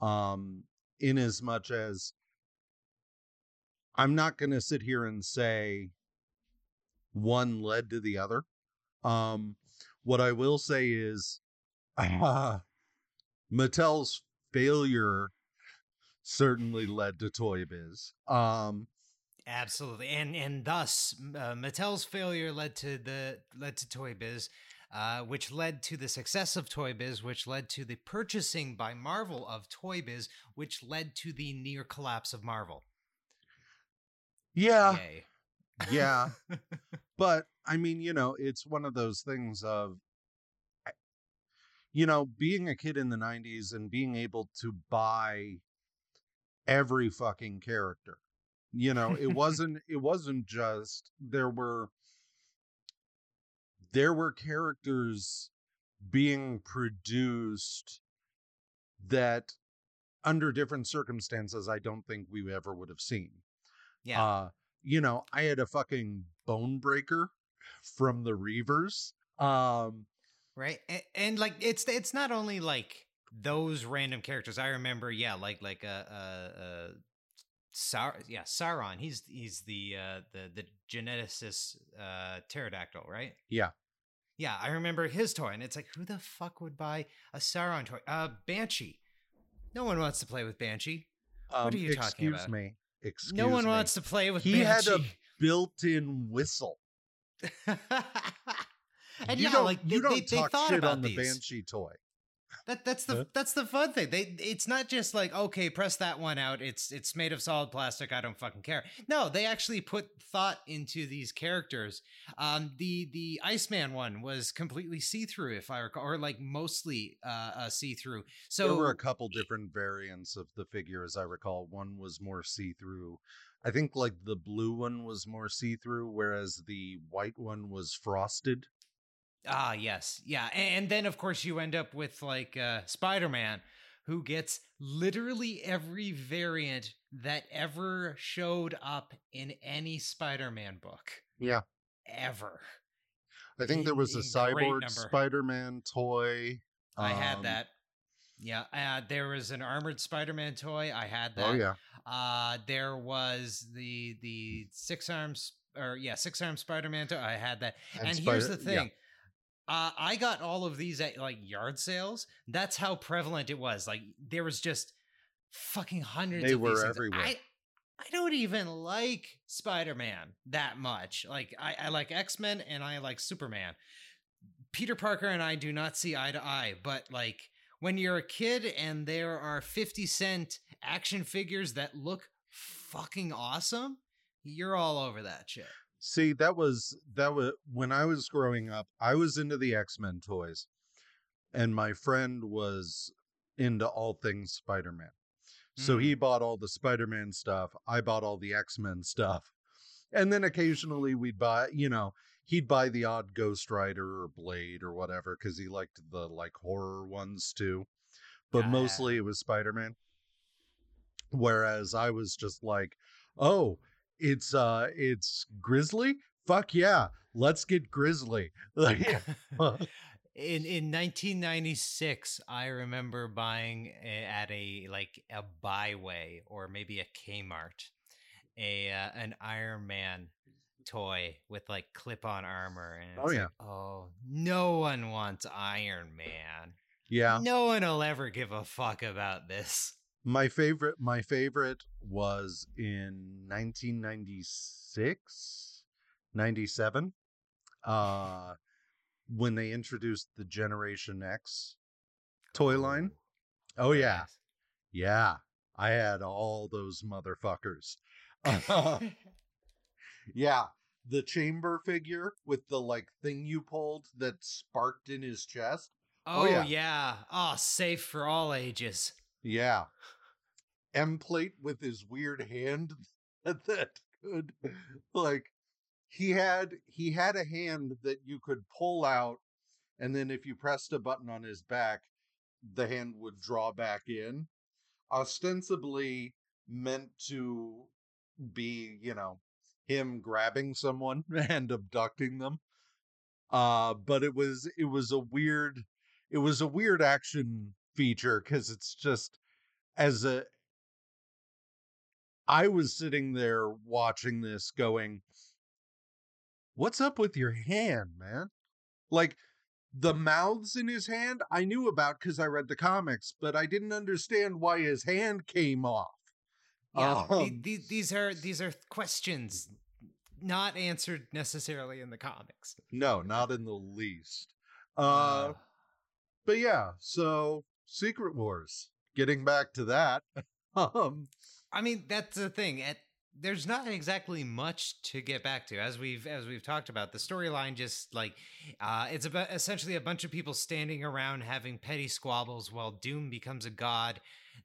Um in as much as I'm not going to sit here and say one led to the other. Um what I will say is uh, Mattel's failure certainly led to Toy Biz. Um, Absolutely, and and thus uh, Mattel's failure led to the led to Toy Biz, uh, which led to the success of Toy Biz, which led to the purchasing by Marvel of Toy Biz, which led to the near collapse of Marvel. yeah, Yay! yeah. [LAUGHS] but I mean, you know, it's one of those things of, you know, being a kid in the 90s and being able to buy every fucking character. You know, it [LAUGHS] wasn't it wasn't just there were there were characters being produced that under different circumstances I don't think we ever would have seen. Yeah, Uh, you know, I had a fucking Bonebreaker from the Reavers. Um, right. And, and like it's it's not only like those random characters. I remember, yeah, like like uh uh. uh Sar- yeah, Sauron. He's he's the uh, the the geneticist uh, pterodactyl, right? Yeah. Yeah, I remember his toy, and it's like, who the fuck would buy a Sauron toy? Uh, Banshee. No one wants to play with Banshee. um, are you talking about? excuse me. Excuse me. no one me. wants to play with Banshee. He had a built-in whistle. [LAUGHS] and you yeah, like you don't they, they talk thought shit about on the. Banshee toy. That that's the Huh? that's the fun thing. They it's not just like okay, press that one out. It's it's made of solid plastic. I don't fucking care. No, they actually put thought into these characters. Um, the the Iceman one was completely see through, if I recall, or like mostly uh, uh see through. So there were a couple different variants of the figure, as I recall. One was more see through. I think like the blue one was more see through, whereas the white one was frosted. Ah, yes. Yeah. And then, of course, you end up with like uh, Spider Man, who gets literally every variant that ever showed up in any Spider Man book Yeah. ever. I think there was a great cyborg. Spider Man toy. I had um, that. Yeah. Uh, there was an armored Spider Man toy. I had that. Oh, yeah. Uh, there was the the six arms or yeah six arm Spider Man toy. I had that. And, here's the thing: yeah. Uh, I got all of these at like yard sales. That's how prevalent it was. Like there was just fucking hundreds. They of were everywhere. I, I don't even like Spider Man that much. Like I, I like X Men and I like Superman. Peter Parker and I do not see eye to eye. But like when you're a kid and there are fifty cent action figures that look fucking awesome, you're all over that shit. See, that was that was when I was growing up, I was into the X-Men toys. And my friend was into all things Spider-Man. So Mm. he bought all the Spider-Man stuff, I bought all the X-Men stuff. And then occasionally we'd buy, you know, he'd buy the odd Ghost Rider or Blade or whatever cuz he liked the like horror ones too. But mostly it was Spider-Man. Whereas I was just like, "Oh, it's uh it's grizzly? Fuck yeah let's get grizzly. [LAUGHS] Like [LAUGHS] in in 1996 i remember buying a, at a like a Bi-Way or maybe a kmart a uh, an iron man toy with like clip-on armor and Oh, yeah. like, oh no one wants iron man. Yeah. No one will ever give a fuck about this my favorite my favorite was in 1996 97 uh when they introduced the generation x toy line. Oh yeah. yeah i had all those motherfuckers. [LAUGHS] [LAUGHS] Yeah the chamber figure with the like thing you pulled that sparked in his chest. Oh, yeah. yeah. Oh safe for all ages. Yeah. Emplate with his weird hand [LAUGHS] that could like he had he had a hand that you could pull out and then if you pressed a button on his back the hand would draw back in. Ostensibly meant to be you know him grabbing someone [LAUGHS] and abducting them. Uh but it was it was a weird it was a weird action feature because it's just as a I was sitting there watching this going, What's up with your hand, man? Like the mouths in his hand, I knew about because I read the comics, but I didn't understand why his hand came off. Yeah, the- Um, the- these are these are questions not answered necessarily in the comics. No, not in the least. Uh, Uh, but yeah, so Secret Wars. Getting back to that. [LAUGHS] um I mean, that's the thing. At, there's not exactly much to get back to, as we've as we've talked about. The storyline just like uh, it's about essentially a bunch of people standing around having petty squabbles while Doom becomes a god,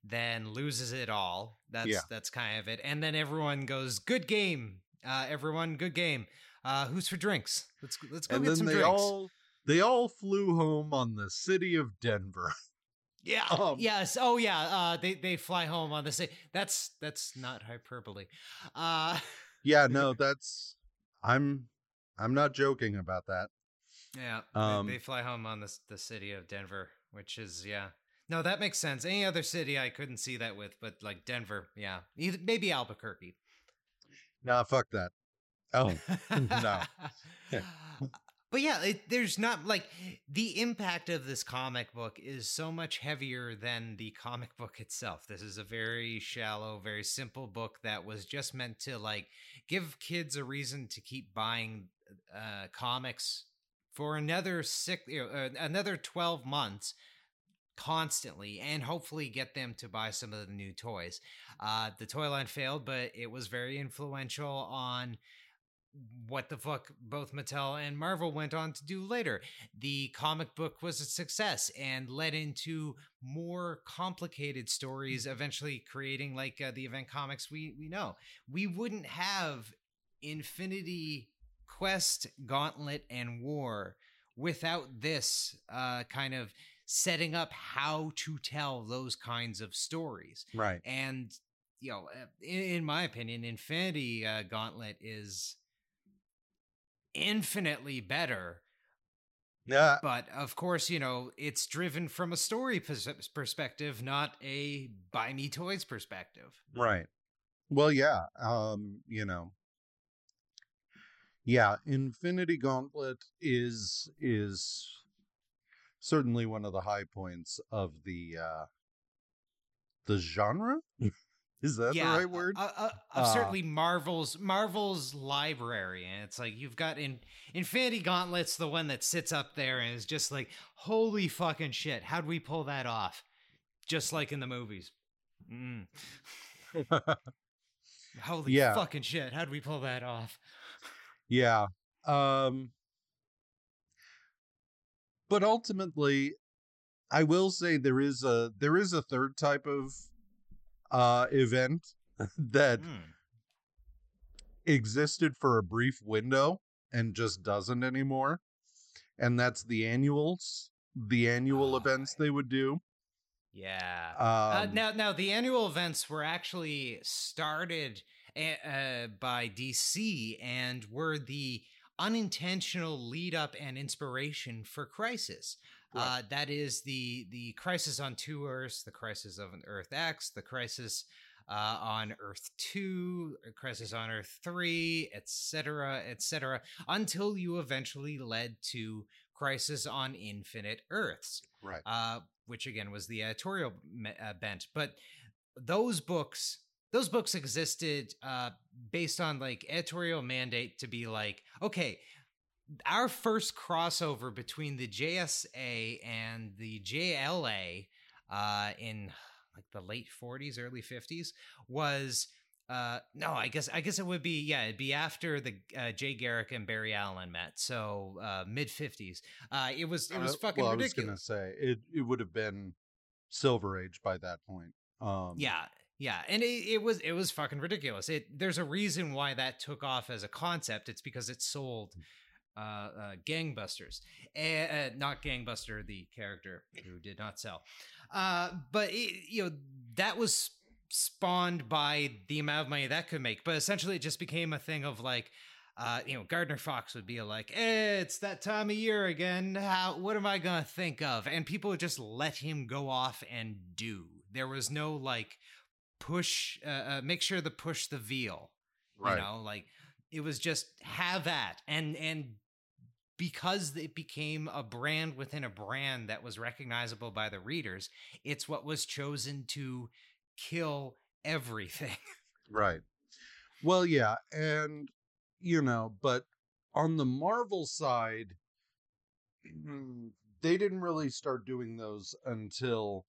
then loses it all. That's Yeah. that's kind of it. And then everyone goes, "Good game, uh, everyone, good game." Uh, who's for drinks? Let's let's go and get then some they drinks. all they all flew home on the city of Denver. Yeah. Um, yes. Oh, yeah. Uh, they they fly home on the same. That's that's not hyperbole. Uh, yeah, [LAUGHS] no, that's I'm I'm not joking about that. yeah. they- Um, they, fly home on the the city of Denver, which is yeah. No, that makes sense. Any other city I couldn't see that with, but like Denver, yeah. Either, maybe Albuquerque. Nah, fuck that. Oh, [LAUGHS] no. [LAUGHS] But yeah, it, there's not like the impact of this comic book is so much heavier than the comic book itself. This is a very shallow, very simple book that was just meant to like give kids a reason to keep buying uh, comics for another six, uh, another twelve months constantly and hopefully get them to buy some of the new toys. Uh, the toy line failed, but it was very influential on what the fuck both Mattel and Marvel went on to do later. The comic book was a success and led into more complicated stories, eventually creating like uh, the event comics we we know. We wouldn't have Infinity Quest, Gauntlet, and War without this uh, kind of setting up how to tell those kinds of stories. Right. And you know, in, in my opinion, Infinity uh, Gauntlet is infinitely better. Yeah. But of course, you know, it's driven from a story pers- perspective, not a buy me toys perspective. Right. Well, yeah. Um, you know. Yeah, Infinity Gauntlet is is certainly one of the high points of the uh the genre. [LAUGHS] Is that yeah, the right word? Uh, uh, uh, certainly Marvel's Marvel's library, and it's like you've got in Infinity Gauntlet's the one that sits up there and is just like, holy fucking shit, how'd we pull that off? Just like in the movies. Mm. [LAUGHS] holy Yeah. fucking shit, how'd we pull that off? Yeah. Um but ultimately I will say there is a there is a third type of uh event [LAUGHS] that Mm. existed for a brief window and just doesn't anymore. And that's the annuals, the annual Oh, events they would do. Yeah. Um, uh, now, now the annual events were actually started uh, uh, by DC and were the unintentional lead up and inspiration for Crisis. Uh, that is the the Crisis on Two Earths, the Crisis of an Earth X, the Crisis uh, on Earth Two, Crisis on Earth Three, etc., etc., until you eventually led to Crisis on Infinite Earths right. uh, which again was the editorial me- uh, bent. But those books, those books existed uh, based on like editorial mandate to be like, okay, our first crossover between the JSA and the JLA uh, in like the late 40s, early 50s was. Uh, no, I guess I guess it would be yeah, it'd be after the uh, Jay Garrick and Barry Allen met, so uh, mid fifties. Uh, it was it was Uh, fucking well, ridiculous. I was gonna say it it would have been Silver Age by that point. Um Yeah, yeah, and it, it was it was fucking ridiculous. It there's a reason why that took off as a concept. It's because it sold uh, uh gangbusters, uh, uh, not gangbuster the character who did not sell. Uh, but it, you know that was spawned by the amount of money that could make. But essentially, it just became a thing of like. Uh, you know, Gardner Fox would be like, eh, "It's that time of year again. How? What am I gonna think of?" And people would just let him go off and do. There was no like push uh, uh make sure to push the veal right. you know like it was just have that and and because it became a brand within a brand that was recognizable by the readers it's what was chosen to kill everything [LAUGHS] Right. Well, yeah, and you know, but on the Marvel side, mm, they didn't really start doing those until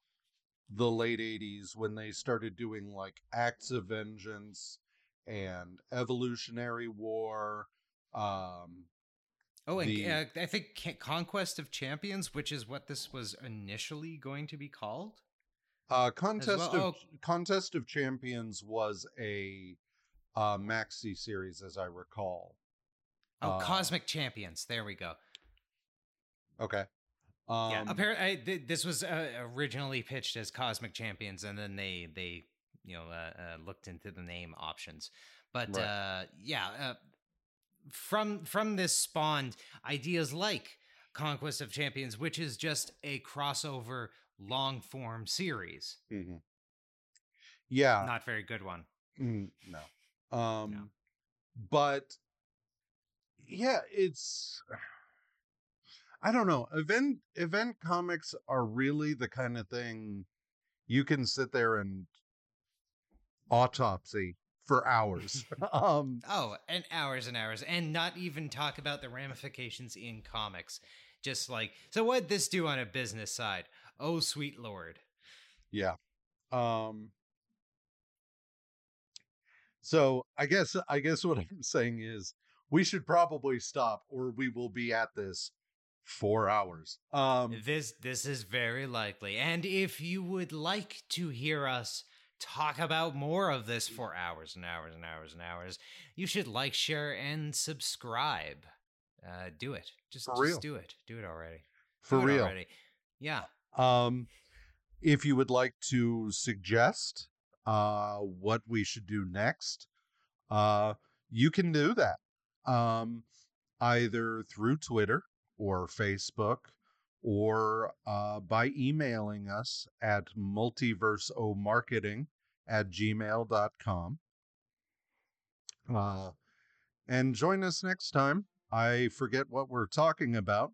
the late 80s when they started doing like Acts of Vengeance and Evolutionary War. Um oh and The- uh, i think conquest of champions which is what this was initially going to be called uh Contest well. of Oh. Contest of Champions was a uh maxi series as I recall. oh Uh, cosmic champions there we go Okay. Um yeah apparently th- this was uh, originally pitched as cosmic champions and then they they you know uh, uh, looked into the name options but Right. uh yeah uh, from from this spawned ideas like conquest of champions which is just a crossover long form series mhm. Yeah. not very good one Mm, no. Um but yeah, it's I don't know. Event event comics are really the kind of thing you can sit there and autopsy for hours. [LAUGHS] um oh and hours and hours and not even talk about the ramifications in comics just like so what would this do on a business side Oh, sweet lord. Yeah. Um so I guess I guess what [LAUGHS] I'm saying is we should probably stop or we will be at this four hours. Um This this is very likely. And if you would like to hear us talk about more of this for hours and hours and hours and hours, you should like, share, and subscribe. Uh, do it. Just, just do it. Do it already. for it real. already. Yeah. Um, if you would like to suggest uh, what we should do next, uh, you can do that um, either through Twitter or Facebook or uh, by emailing us at multiverseomarketing at gmail.com. Uh, and join us next time. I forget what we're talking about.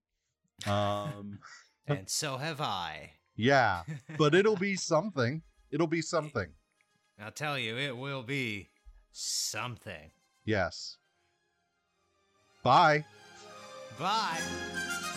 Um, [LAUGHS] And so have I. [LAUGHS] yeah, but it'll be [LAUGHS] something. It'll be something. I'll tell you, it will be something. Yes. Bye. Bye.